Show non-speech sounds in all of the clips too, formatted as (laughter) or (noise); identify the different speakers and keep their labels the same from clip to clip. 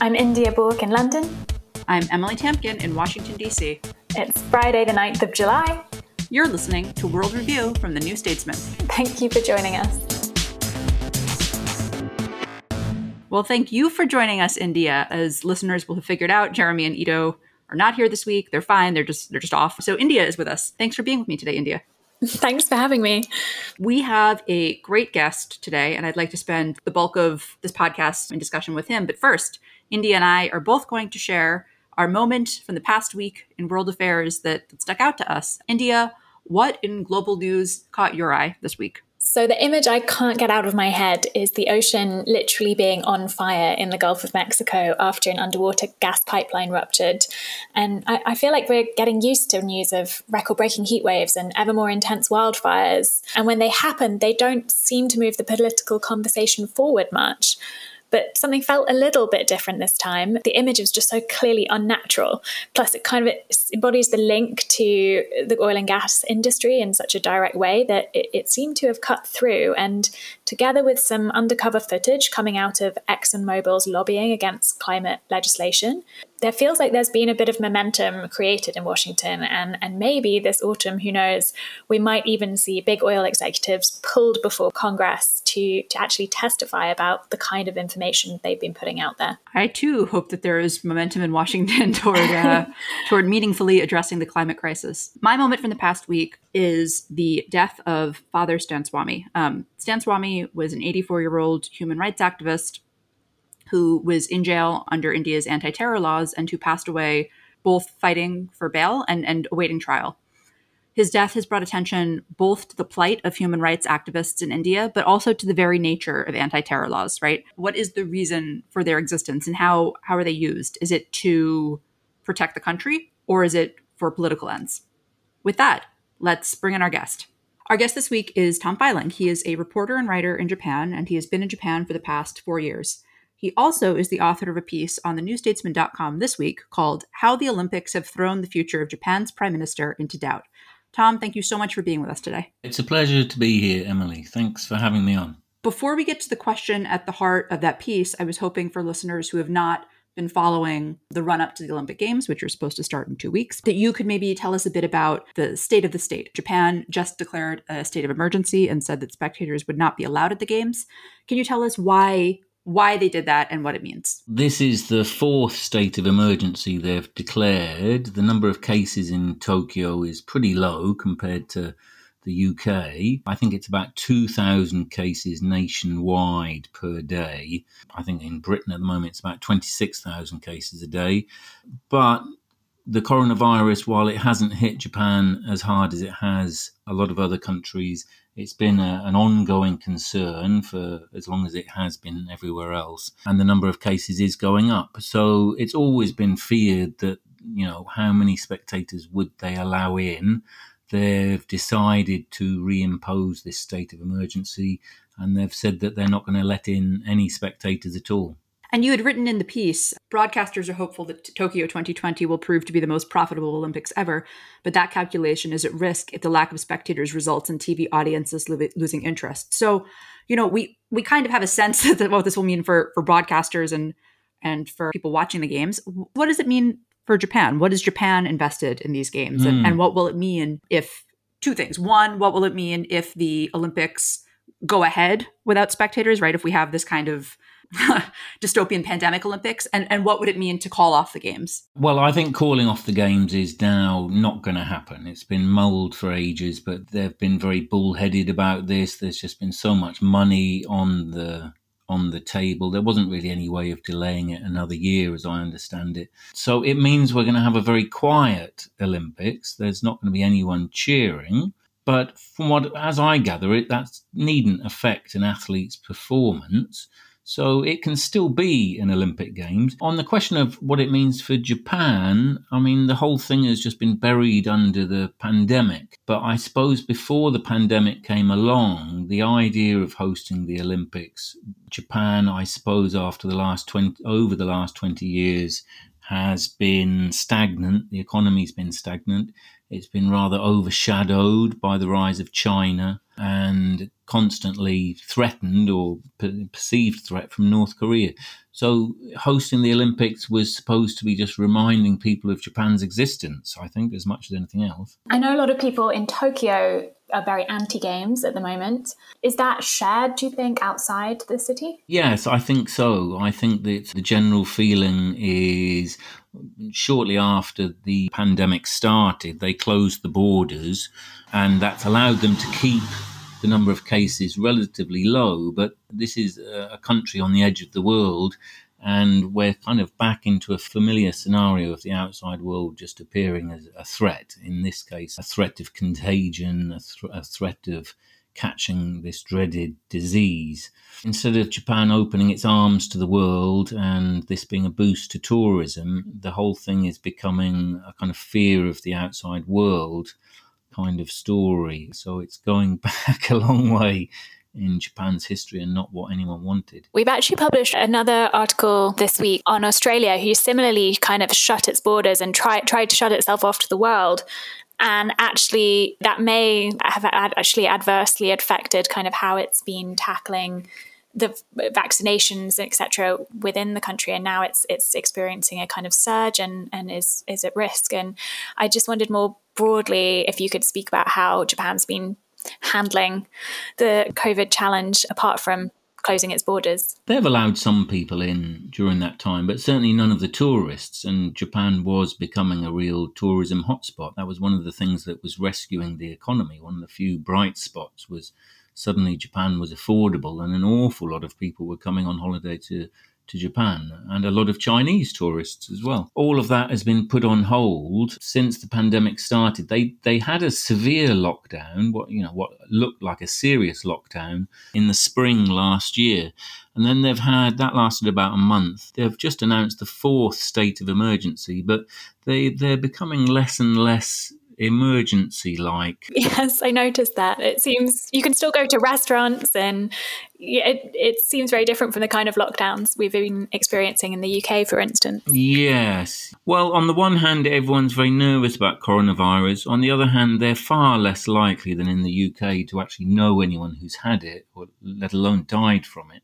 Speaker 1: I'm India Bourke in London.
Speaker 2: I'm Emily Tamkin in Washington, D.C.
Speaker 1: It's Friday, the 9th of July.
Speaker 2: You're listening to World Review from the New Statesman.
Speaker 1: Thank you for joining us.
Speaker 2: Well, thank you for joining us, India. As listeners will have figured out, Jeremy and Ido are not here this week. They're fine. They're just they're just off. So India is with us. Thanks for being with me today, India. (laughs)
Speaker 1: Thanks for having me.
Speaker 2: We have a great guest today, and I'd like to spend the bulk of this podcast in discussion with him. But first, India and I are both going to share our moment from the past week in world affairs that, that stuck out to us. India, what in global news caught your eye this week?
Speaker 1: So, the image I can't get out of my head is the ocean literally being on fire in the Gulf of Mexico after an underwater gas pipeline ruptured. And I, I feel like we're getting used to news of record breaking heat waves and ever more intense wildfires. And when they happen, they don't seem to move the political conversation forward much but something felt a little bit different this time. The image was just so clearly unnatural. Plus, it kind of embodies the link to the oil and gas industry in such a direct way that it, it seemed to have cut through. And together with some undercover footage coming out of ExxonMobil's lobbying against climate legislation, there feels like there's been a bit of momentum created in Washington, and, and maybe this autumn, who knows, we might even see big oil executives pulled before Congress to, to actually testify about the kind of information they've been putting out there.
Speaker 2: I too hope that there is momentum in Washington (laughs) toward uh, toward meaningfully addressing the climate crisis. My moment from the past week is the death of Father Stan Swamy. Um, Stan Swamy was an 84 year old human rights activist who was in jail under India's anti terror laws and who passed away both fighting for bail and, and awaiting trial. His death has brought attention both to the plight of human rights activists in India, but also to the very nature of anti terror laws, right? What is the reason for their existence and how, how are they used? Is it to protect the country or is it for political ends? With that, let's bring in our guest. Our guest this week is Tom Feiling. He is a reporter and writer in Japan, and he has been in Japan for the past four years. He also is the author of a piece on the newstatesman.com this week called How the Olympics Have Thrown the Future of Japan's Prime Minister into Doubt. Tom, thank you so much for being with us today.
Speaker 3: It's a pleasure to be here, Emily. Thanks for having me on.
Speaker 2: Before we get to the question at the heart of that piece, I was hoping for listeners who have not been following the run up to the Olympic Games, which are supposed to start in two weeks, that you could maybe tell us a bit about the state of the state. Japan just declared a state of emergency and said that spectators would not be allowed at the Games. Can you tell us why why they did that and what it means.
Speaker 3: This is the fourth state of emergency they've declared. The number of cases in Tokyo is pretty low compared to the UK. I think it's about 2,000 cases nationwide per day. I think in Britain at the moment it's about 26,000 cases a day. But the coronavirus, while it hasn't hit Japan as hard as it has a lot of other countries, it's been a, an ongoing concern for as long as it has been everywhere else, and the number of cases is going up. So it's always been feared that you know how many spectators would they allow in. They've decided to reimpose this state of emergency, and they've said that they're not going to let in any spectators at all.
Speaker 2: And you had written in the piece broadcasters are hopeful that Tokyo 2020 will prove to be the most profitable Olympics ever, but that calculation is at risk if the lack of spectators results in TV audiences lo- losing interest. So, you know, we we kind of have a sense (laughs) of what this will mean for for broadcasters and and for people watching the games. What does it mean for Japan? What is Japan invested in these games, mm. and, hmm. and what will it mean if two things? One, what will it mean if the Olympics go ahead without spectators? Right, if we have this kind of (laughs) dystopian pandemic Olympics, and, and what would it mean to call off the games?
Speaker 3: Well, I think calling off the games is now not going to happen. It's been mulled for ages, but they've been very bullheaded about this. There's just been so much money on the on the table. There wasn't really any way of delaying it another year, as I understand it. So it means we're going to have a very quiet Olympics. There's not going to be anyone cheering. But from what, as I gather it, that needn't affect an athlete's performance. So it can still be an Olympic Games. On the question of what it means for Japan, I mean, the whole thing has just been buried under the pandemic. But I suppose before the pandemic came along, the idea of hosting the Olympics, Japan, I suppose, after the last 20, over the last 20 years, has been stagnant. The economy's been stagnant. It's been rather overshadowed by the rise of China and constantly threatened or perceived threat from North Korea. So hosting the Olympics was supposed to be just reminding people of Japan's existence, I think, as much as anything else.
Speaker 1: I know a lot of people in Tokyo are very anti games at the moment. Is that shared, do you think, outside the city?
Speaker 3: Yes, I think so. I think that the general feeling is shortly after the pandemic started, they closed the borders, and that's allowed them to keep the number of cases relatively low, but this is a country on the edge of the world. And we're kind of back into a familiar scenario of the outside world just appearing as a threat. In this case, a threat of contagion, a, th- a threat of catching this dreaded disease. Instead of Japan opening its arms to the world and this being a boost to tourism, the whole thing is becoming a kind of fear of the outside world kind of story. So it's going (laughs) back a long way in Japan's history and not what anyone wanted.
Speaker 1: We've actually published another article this week on Australia, who similarly kind of shut its borders and tried tried to shut itself off to the world. And actually, that may have actually adversely affected kind of how it's been tackling the vaccinations, etc., within the country, and now it's it's experiencing a kind of surge and and is is at risk. And I just wondered more broadly if you could speak about how Japan's been handling the COVID challenge apart from closing its borders.
Speaker 3: They've allowed some people in during that time, but certainly none of the tourists. And Japan was becoming a real tourism hotspot. That was one of the things that was rescuing the economy. One of the few bright spots was suddenly Japan was affordable, and an awful lot of people were coming on holiday to to Japan and a lot of Chinese tourists as well. All of that has been put on hold since the pandemic started. They they had a severe lockdown, what you know, what looked like a serious lockdown in the spring last year. And then they've had that lasted about a month. They've just announced the fourth state of emergency, but they they're becoming less and less emergency like. (laughs)
Speaker 1: Yes, I noticed that. It seems you can still go to restaurants and it, it seems very different from the kind of lockdowns we've been experiencing in the UK, for instance.
Speaker 3: Yes. Well, on the one hand, everyone's very nervous about coronavirus. On the other hand, they're far less likely than in the UK to actually know anyone who's had it, or let alone died from it.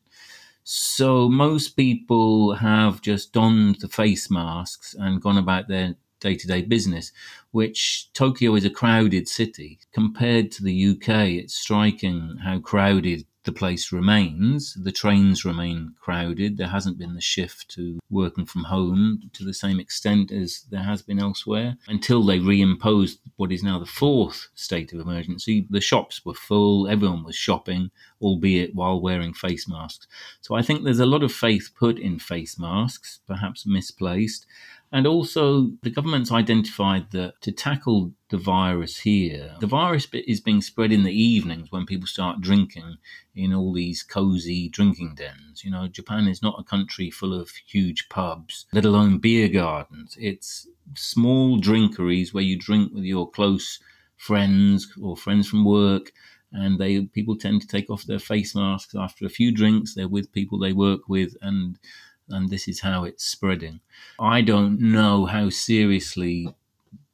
Speaker 3: So most people have just donned the face masks and gone about their day to day business, which Tokyo is a crowded city. Compared to the UK, it's striking how crowded the place remains. The trains remain crowded. There hasn't been the shift to working from home to the same extent as there has been elsewhere until they reimposed what is now the fourth state of emergency. The shops were full, everyone was shopping, albeit while wearing face masks. So I think there's a lot of faith put in face masks, perhaps misplaced. And also, the government's identified that to tackle the virus here, the virus is being spread in the evenings when people start drinking in all these cozy drinking dens. You know, Japan is not a country full of huge pubs, let alone beer gardens. It's small drinkeries where you drink with your close friends or friends from work and they people tend to take off their face masks after a few drinks they're with people they work with and and this is how it's spreading. I don't know how seriously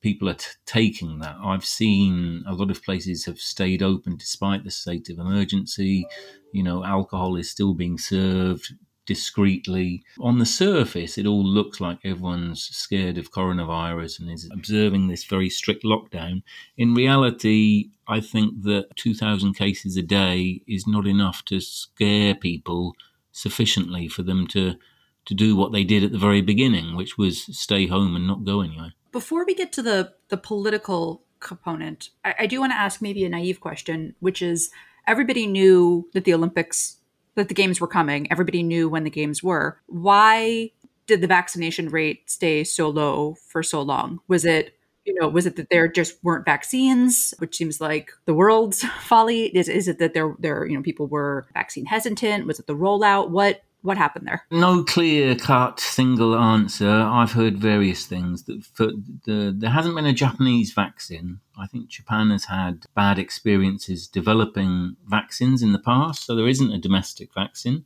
Speaker 3: people are t- taking that. I've seen a lot of places have stayed open despite the state of emergency. You know, alcohol is still being served discreetly. On the surface, it all looks like everyone's scared of coronavirus and is observing this very strict lockdown. In reality, I think that 2,000 cases a day is not enough to scare people sufficiently for them to to do what they did at the very beginning, which was stay home and not go anywhere.
Speaker 2: Before we get to the the political component, I, I do want to ask maybe a naive question, which is everybody knew that the Olympics that the games were coming. Everybody knew when the games were. Why did the vaccination rate stay so low for so long? Was it you know, was it that there just weren't vaccines, which seems like the world's (laughs) folly? Is, is it that there, there, you know, people were vaccine hesitant? Was it the rollout? What what happened there?
Speaker 3: No clear cut single answer. I've heard various things. That the, there hasn't been a Japanese vaccine. I think Japan has had bad experiences developing vaccines in the past, so there isn't a domestic vaccine.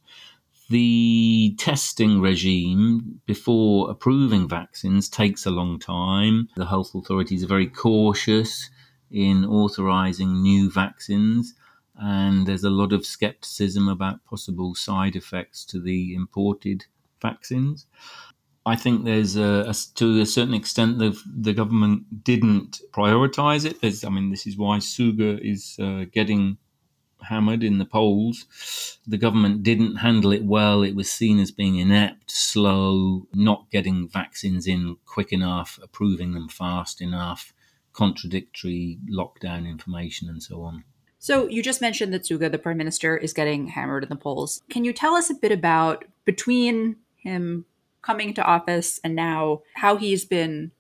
Speaker 3: The testing regime before approving vaccines takes a long time. The health authorities are very cautious in authorizing new vaccines and there's a lot of skepticism about possible side effects to the imported vaccines. I think there's a, a, to a certain extent the the government didn't prioritize it. There's, I mean, this is why Suga is uh, getting hammered in the polls. The government didn't handle it well. It was seen as being inept, slow, not getting vaccines in quick enough, approving them fast enough, contradictory lockdown information, and so on.
Speaker 2: So you just mentioned that Suga, the prime minister, is getting hammered in the polls. Can you tell us a bit about between him coming into office and now how he's been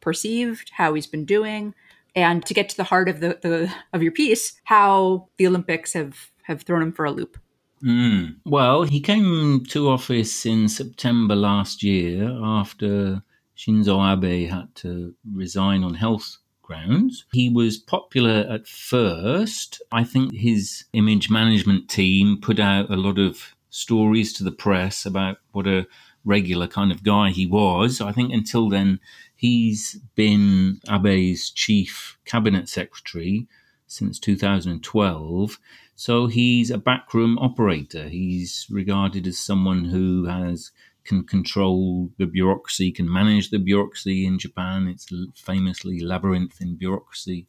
Speaker 2: perceived, how he's been doing, and to get to the heart of the, the of your piece, how the Olympics have have thrown him for a loop.
Speaker 3: Mm. Well, he came to office in September last year after Shinzo Abe had to resign on health grounds. He was popular at first. I think his image management team put out a lot of stories to the press about what a regular kind of guy he was. I think until then, he's been Abe's chief cabinet secretary since 2012. So he's a backroom operator. He's regarded as someone who has can control the bureaucracy, can manage the bureaucracy in Japan. It's famously labyrinthine bureaucracy.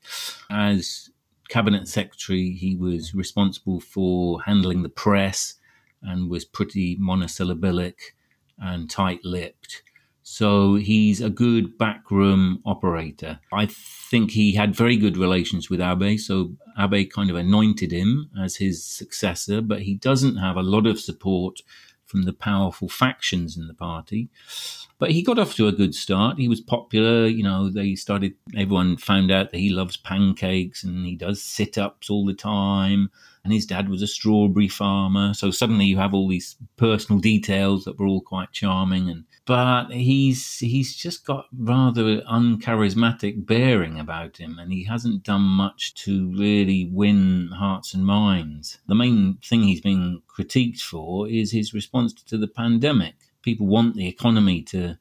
Speaker 3: As cabinet secretary, he was responsible for handling the press and was pretty monosyllabic and tight lipped. So he's a good backroom operator. I think he had very good relations with Abe. So Abe kind of anointed him as his successor, but he doesn't have a lot of support from the powerful factions in the party. But he got off to a good start. He was popular. You know, they started, everyone found out that he loves pancakes and he does sit ups all the time. And his dad was a strawberry farmer. So suddenly you have all these personal details that were all quite charming. And but he's he's just got rather uncharismatic bearing about him, and he hasn't done much to really win hearts and minds. The main thing he's been critiqued for is his response to the pandemic. People want the economy to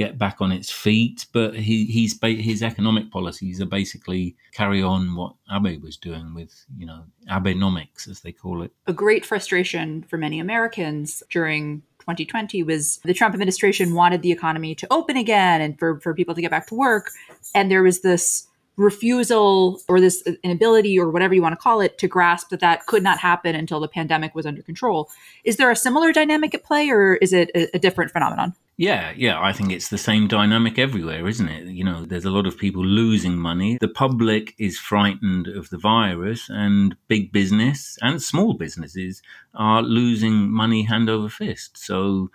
Speaker 3: get back on its feet, but he, he's his economic policies are basically carry on what Abe was doing with you know Abenomics as they call it.
Speaker 2: A great frustration for many Americans during 2020 was the Trump administration wanted the economy to open again and for, for people to get back to work. And there was this refusal or this inability or whatever you want to call it to grasp that that could not happen until the pandemic was under control. Is there a similar dynamic at play or is it a, different phenomenon?
Speaker 3: Yeah, yeah, I think it's the same dynamic everywhere, isn't it? You know, there's a lot of people losing money. The public is frightened of the virus, and big business and small businesses are losing money hand over fist. So,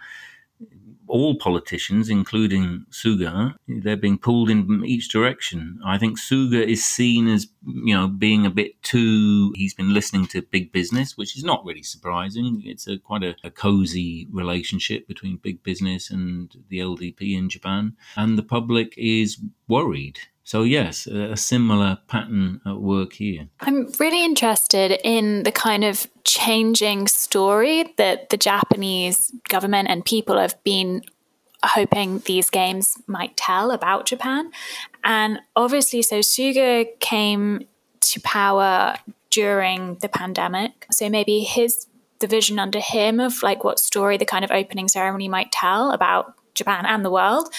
Speaker 3: all politicians, including Suga, they're being pulled in each direction. I think Suga is seen as, you know, being a bit too. He's been listening to big business, which is not really surprising. It's a quite a, a cozy relationship between big business and the LDP in Japan, and the public is worried. So, yes, a similar pattern at work here.
Speaker 1: I'm really interested in the kind of changing story that the Japanese government and people have been hoping these games might tell about Japan. And obviously, so Suga came to power during the pandemic. So maybe his the vision under him of like what story the kind of opening ceremony might tell about Japan and the world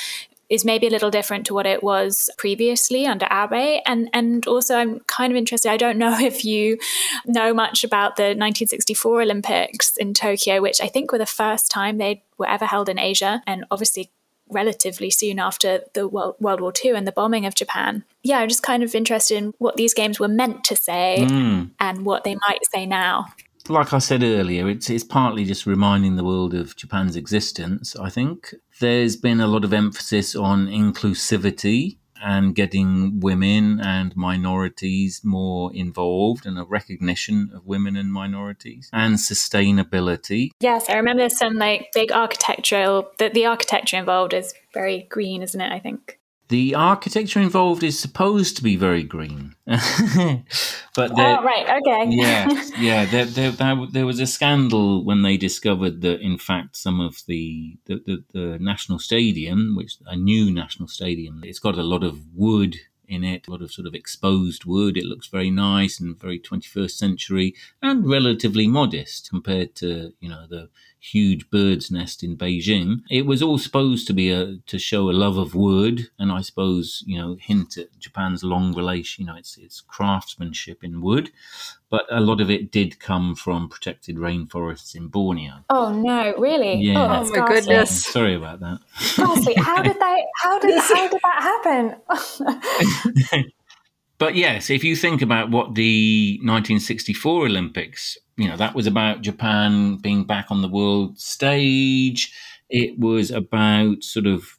Speaker 1: is maybe a little different to what it was previously under Abe. And and also I'm kind of interested, I don't know (laughs) if you know much about the 1964 Olympics in Tokyo, which I think were the first time they were ever held in Asia and obviously relatively soon after the World, World War II and the bombing of Japan. Yeah, I'm just kind of interested in what these games were meant to say mm. and what they might say now
Speaker 3: like I said earlier, it's it's partly just reminding the world of Japan's existence. I think there's been a lot of emphasis on inclusivity and getting women and minorities more involved and a recognition of women and minorities and sustainability.
Speaker 1: Yes, I remember some like big architectural that the architecture involved is very green, isn't it? I think.
Speaker 3: The architecture involved is supposed to be very green, (laughs) but
Speaker 1: oh right, okay,
Speaker 3: yeah, (laughs) yeah. There, there, there, there, was a scandal when they discovered that, in fact, some of the the, the the national stadium, which a new national stadium, it's got a lot of wood in it, a lot of sort of exposed wood. It looks very nice and very 21st century and relatively modest compared to, you know, the huge bird's nest in Beijing. It was all supposed to be a, to show a love of wood and I suppose, you know, hint at Japan's long relation, you know, its, its craftsmanship in wood. But a lot of it did come from protected rainforests in Borneo.
Speaker 1: Oh no, really?
Speaker 3: Yeah.
Speaker 1: Oh, oh
Speaker 2: my goodness.
Speaker 3: Sorry about that.
Speaker 1: Ghastly. How did (laughs) they how did how did that happen? (laughs)
Speaker 3: but yes, if you think about what the 1964 Olympics you know, that was about Japan being back on the world stage. It was about sort of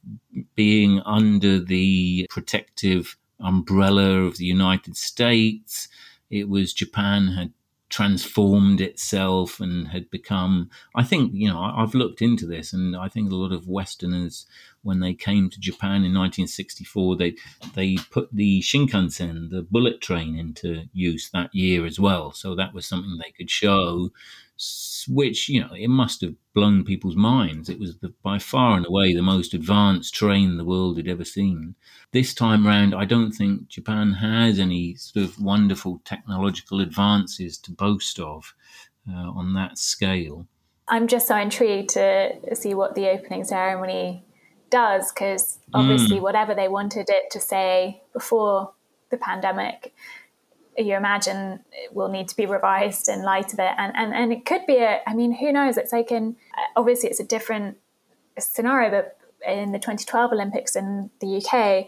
Speaker 3: being under the protective umbrella of the United States. It was Japan had transformed itself and had become i think you know i've looked into this and i think a lot of westerners when they came to japan in 1964 they they put the shinkansen the bullet train into use that year as well. So that was something they could show which you know it must have blown people's minds. It was the, by far and away the most advanced train the world had ever seen. This time round i don't think japan has any sort of wonderful technological advances to boast of uh, on that scale.
Speaker 1: I'm just so intrigued to see what the opening ceremony does because obviously mm. whatever they wanted it to say before the pandemic you imagine it will need to be revised in light of it. And, and, and it could be a, I mean, who knows? It's like in, obviously it's a different scenario, but in the 2012 Olympics in the UK,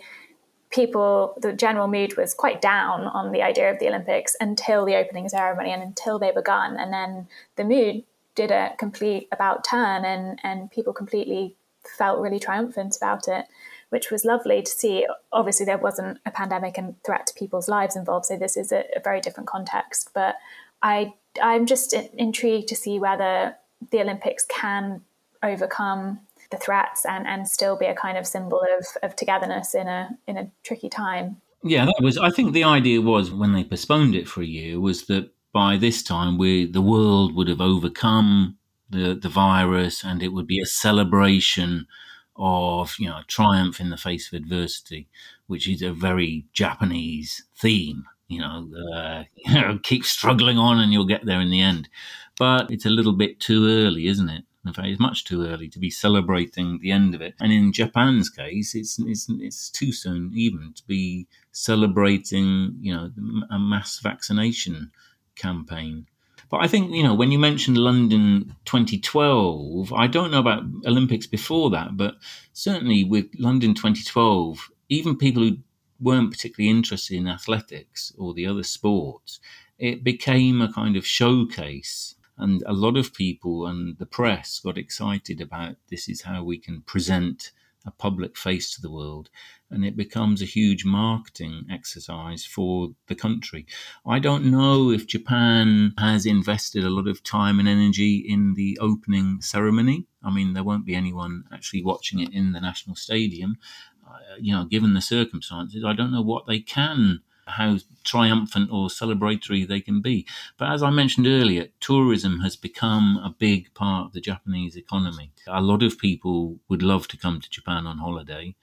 Speaker 1: people, the general mood was quite down on the idea of the Olympics until the opening ceremony and until they begun. And then the mood did a complete about turn and, and people completely felt really triumphant about it which was lovely to see. Obviously, there wasn't a pandemic and threat to people's lives involved, so this is a, a very different context. But I, I'm just intrigued to see whether the Olympics can overcome the threats and, and still be a kind of symbol of, of togetherness in a in a tricky time.
Speaker 3: Yeah, that was. I think the idea was when they postponed it for a year was that by this time we the world would have overcome the the virus and it would be a celebration of you know triumph in the face of adversity, which is a very Japanese theme. You know, uh, (laughs) you know, keep struggling on and you'll get there in the end. But it's a little bit too early, isn't it? In fact, it's much too early to be celebrating the end of it. And in Japan's case, it's it's it's too soon even to be celebrating, you know, a mass vaccination campaign. But I think, you know, when you mentioned London 2012, I don't know about Olympics before that, but certainly with London 2012, even people who weren't particularly interested in athletics or the other sports, it became a kind of showcase. And a lot of people and the press got excited about this is how we can present a public face to the world and it becomes a huge marketing exercise for the country. I don't know if Japan has invested a lot of time and energy in the opening ceremony. I mean, there won't be anyone actually watching it in the national stadium. Uh, you know, given the circumstances, I don't know what they can how triumphant or celebratory they can be. But as I mentioned earlier, tourism has become a big part of the Japanese economy. A lot of people would love to come to Japan on holiday.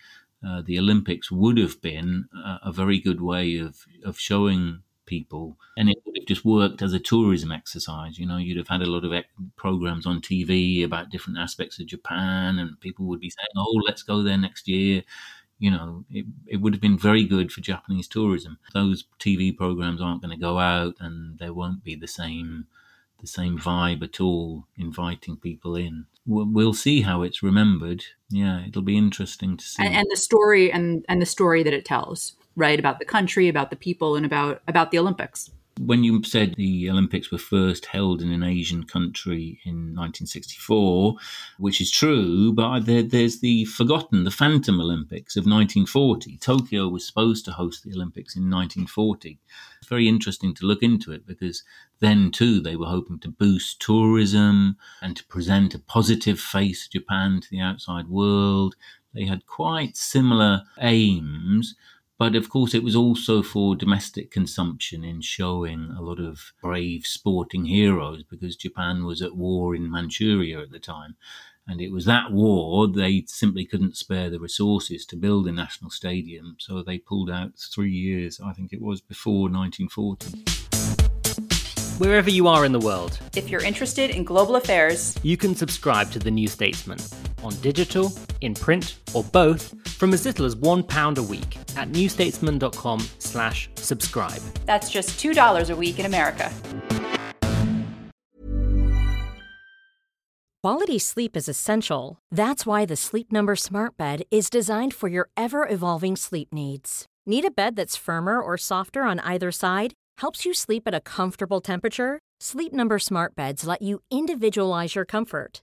Speaker 3: Uh, the Olympics would have been a, a very good way of, of showing people, and it would have just worked as a tourism exercise. You know, you'd have had a lot of programs on TV about different aspects of Japan, and people would be saying, "Oh, let's go there next year." You know, it, it would have been very good for Japanese tourism. Those TV programs aren't going to go out, and there won't be the same the same vibe at all, inviting people in. We'll see how it's remembered. Yeah, it'll be interesting to see.
Speaker 2: And, and the story and and the story that it tells right about the country about the people and about about the olympics
Speaker 3: when you said the Olympics were first held in an Asian country in 1964, which is true, but there, there's the forgotten, the Phantom Olympics of 1940. Tokyo was supposed to host the Olympics in 1940. It's very interesting to look into it because then, too, they were hoping to boost tourism and to present a positive face of Japan to the outside world. They had quite similar aims but of course, it was also for domestic consumption in showing a lot of brave sporting heroes because Japan was at war in Manchuria at the time. And it was that war, they simply couldn't spare the resources to build a national stadium. So they pulled out three years, I think it was, before 1940
Speaker 4: wherever you are in the world.
Speaker 5: If you're interested in global affairs,
Speaker 4: you can subscribe to The New Statesman on digital, in print, or both from as little as £1 a week at newstatesman.com slash subscribe.
Speaker 5: That's just $2 a week in America.
Speaker 6: Quality sleep is essential. That's why the Sleep Number smart bed is designed for your ever-evolving sleep needs. Need a bed that's firmer or softer on either side? Helps you sleep at a comfortable temperature? Sleep Number smart beds let you individualize your comfort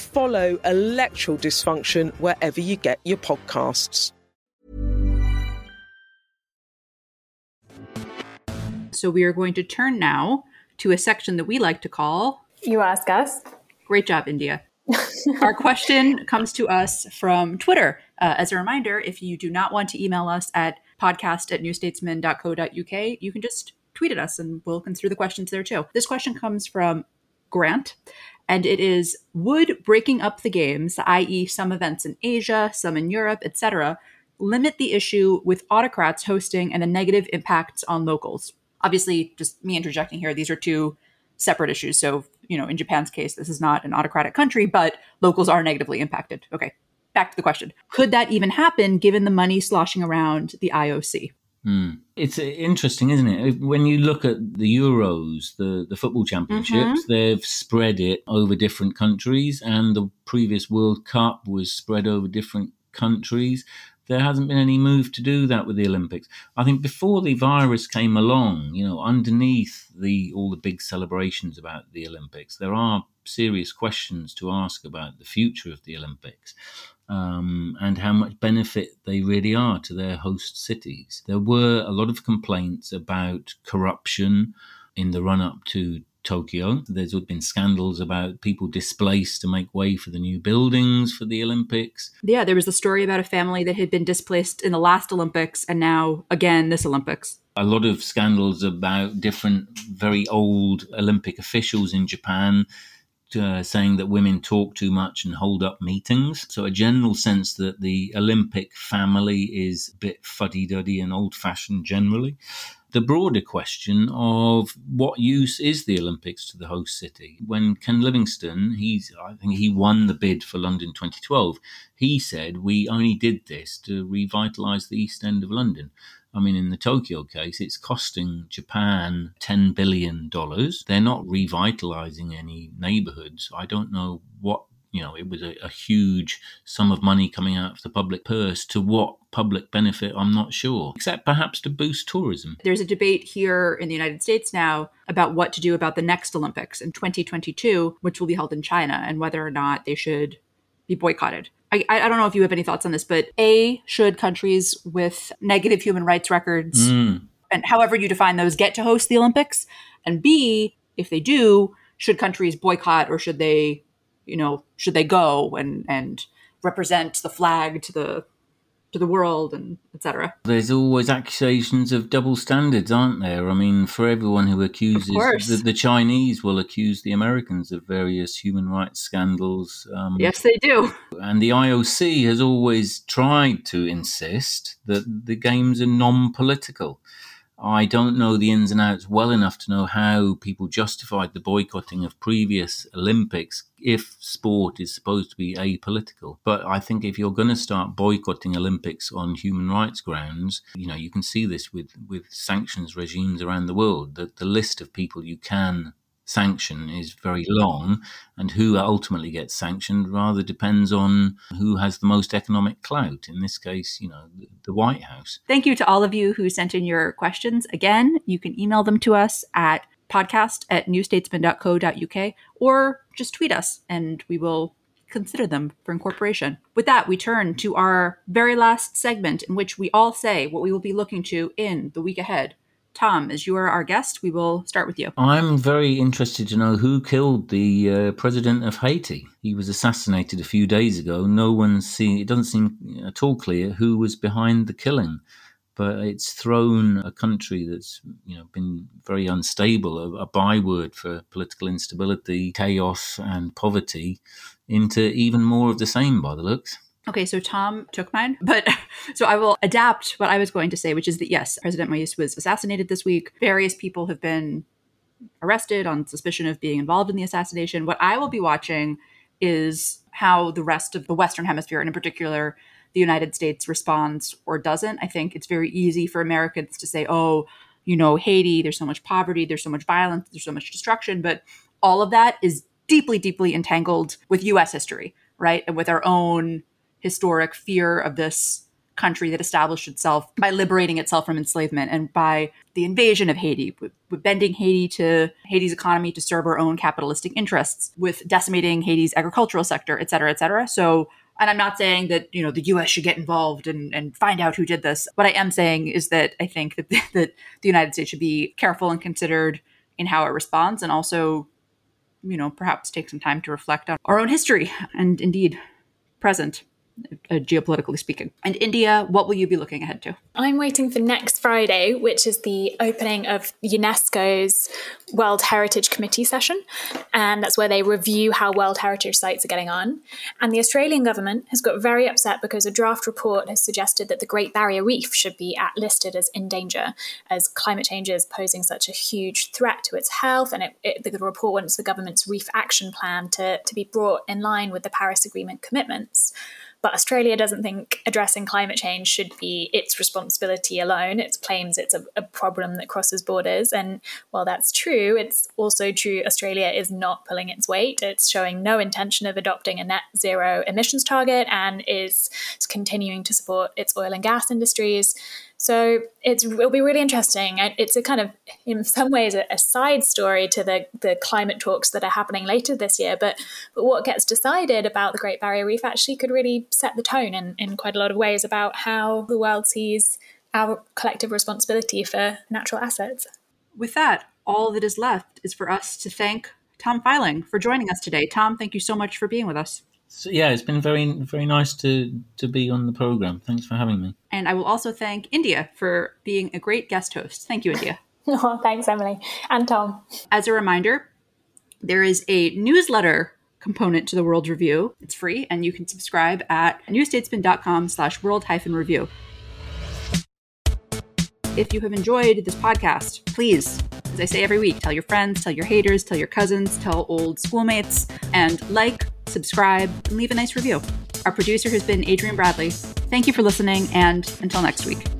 Speaker 7: follow electoral dysfunction wherever you get your podcasts.
Speaker 2: So we are going to turn now to a section that we like to call
Speaker 1: You Ask Us.
Speaker 2: Great job, India. (laughs) Our question comes to us from Twitter. Uh, as a reminder, if you do not want to email us at podcast at newstatesman.co.uk, you can just tweet at us and we'll consider the questions there too. This question comes from Grant, and it is would breaking up the games, i.e., some events in Asia, some in Europe, etc., limit the issue with autocrats hosting and the negative impacts on locals? Obviously, just me interjecting here, these are two separate issues. So, you know, in Japan's case, this is not an autocratic country, but locals are negatively impacted. Okay, back to the question. Could that even happen given the money sloshing around the IOC?
Speaker 3: Mm. It's uh, interesting, isn't it? When you look at the Euros, the, the football championships, mm-hmm. they've spread it over different countries, and the previous World Cup was spread over different countries. there hasn't been any move to do that with the Olympics. I think before the virus came along, you know, underneath the all the big celebrations about the Olympics, there are serious questions to ask about the future of the Olympics. Um, and how much benefit they really are to their host cities. There were a lot of complaints about corruption in the run up to Tokyo. There's been scandals about people displaced to make way for the new buildings for the Olympics.
Speaker 2: Yeah, there was a story about a family that had been displaced in the last Olympics and now again this Olympics.
Speaker 3: A lot of scandals about different very old Olympic officials in Japan uh, saying that women talk too much and hold up meetings. So, a general sense that the Olympic family is a bit fuddy duddy and old fashioned generally the broader question of what use is the Olympics to the host city. When Ken Livingstone, he's I think he won the bid for London 2012. He said we only did this to revitalise the East End of London. I mean, in the Tokyo case, it's costing Japan $10 billion. They're not revitalizing any neighborhoods. I don't know what you know, it was a, a, huge sum of money coming out of the public purse. To what public benefit, I'm not sure, except perhaps to boost tourism.
Speaker 2: There's a debate here in the United States now about what to do about the next Olympics in 2022, which will be held in China, and whether or not they should be boycotted. I, I don't know if you have any thoughts on this, but A, should countries with negative human rights records, mm. and however you define those, get to host the Olympics? And B, if they do, should countries boycott or should they you know, should they go and and represent the flag to the to the world and etc.
Speaker 3: There's always accusations of double standards, aren't there? I mean, for everyone who accuses the, the, Chinese will accuse the Americans of various human rights scandals.
Speaker 2: Um, yes, they do.
Speaker 3: And the IOC has always tried to insist that the games are non-political. I don't know the ins and outs well enough to know how people justified the boycotting of previous Olympics if sport is supposed to be apolitical. But I think if you're going to start boycotting Olympics on human rights grounds, you know, you can see this with, with sanctions regimes around the world, that the list of people you can sanction is very long, and who ultimately gets sanctioned rather depends on who has the most economic clout. In this case, you know, the White House.
Speaker 2: Thank you to all of you who sent in your questions. Again, you can email them to us at podcast at newstatesman.co.uk or just tweet us and we will consider them for incorporation. With that, we turn to our very last segment in which we all say what we will be looking to in the week ahead. Tom, as you are our guest, we will start with you.
Speaker 3: I'm very interested to know who killed the uh, president of Haiti. He was assassinated a few days ago. No one seen, it doesn't seem at all clear who was behind the killing. But it's thrown a country that's you know been very unstable, a, a byword for political instability, chaos, and poverty, into even more of the same by the looks.
Speaker 2: Okay, so Tom took mine, (laughs) but so I will adapt what I was going to say, which is that yes, President Moise was assassinated this week. Various people have been arrested on suspicion of being involved in the assassination. What I will be watching is how the rest of the Western Hemisphere, and in particular the United States, responds or doesn't. I think it's very easy for Americans to say, oh, you know, Haiti, there's so much poverty, there's so much violence, there's so much destruction, but all of that is deeply, deeply entangled with US history, right? And with our own historic fear of this country that established itself by liberating itself from enslavement and by the invasion of Haiti, with, bending Haiti to Haiti's economy to serve our own capitalistic interests, with decimating Haiti's agricultural sector, et cetera, et cetera. So, and I'm not saying that you know the U.S. should get involved and, and find out who did this. What I am saying is that I think that (laughs) that the United States should be careful and considered in how it responds, and also, you know, perhaps take some time to reflect on our own history and indeed present uh, geopolitically speaking. And India, what will you be looking ahead to?
Speaker 1: I'm waiting for next Friday, which is the opening of UNESCO's World Heritage Committee session. And that's where they review how World Heritage sites are getting on. And the Australian government has got very upset because a draft report has suggested that the Great Barrier Reef should be at, listed as in danger, as climate change is posing such a huge threat to its health. And it, it, the report wants the government's reef action plan to, to be brought in line with the Paris Agreement commitments. But Australia doesn't think addressing climate change should be its responsibility alone. It claims it's a, a, problem that crosses borders. And while that's true, it's also true Australia is not pulling its weight. It's showing no intention of adopting a net zero emissions target and is continuing to support its oil and gas industries. So it's it'll be really interesting. It's a kind of, in some ways, a, a, side story to the the climate talks that are happening later this year. But but what gets decided about the Great Barrier Reef actually could really set the tone in, in quite a lot of ways about how the world sees our collective responsibility for natural assets.
Speaker 2: With that, all that is left is for us to thank Tom Feiling for joining us today. Tom, thank you so much for being with us.
Speaker 3: So, yeah, it's been very very nice to to be on the program. Thanks for having me.
Speaker 2: And I will also thank India for being a great guest host. Thank you, India. (laughs)
Speaker 1: oh, thanks, Emily and Tom.
Speaker 2: As a reminder, there is a newsletter component to the World Review. It's free, and you can subscribe at newstatesman.com slash world hyphen review. If you have enjoyed this podcast, please, as I say every week, tell your friends, tell your haters, tell your cousins, tell old schoolmates, and like, subscribe, and leave a nice review. Our producer has been Adrian Bradley. Thank you for listening, and until next week.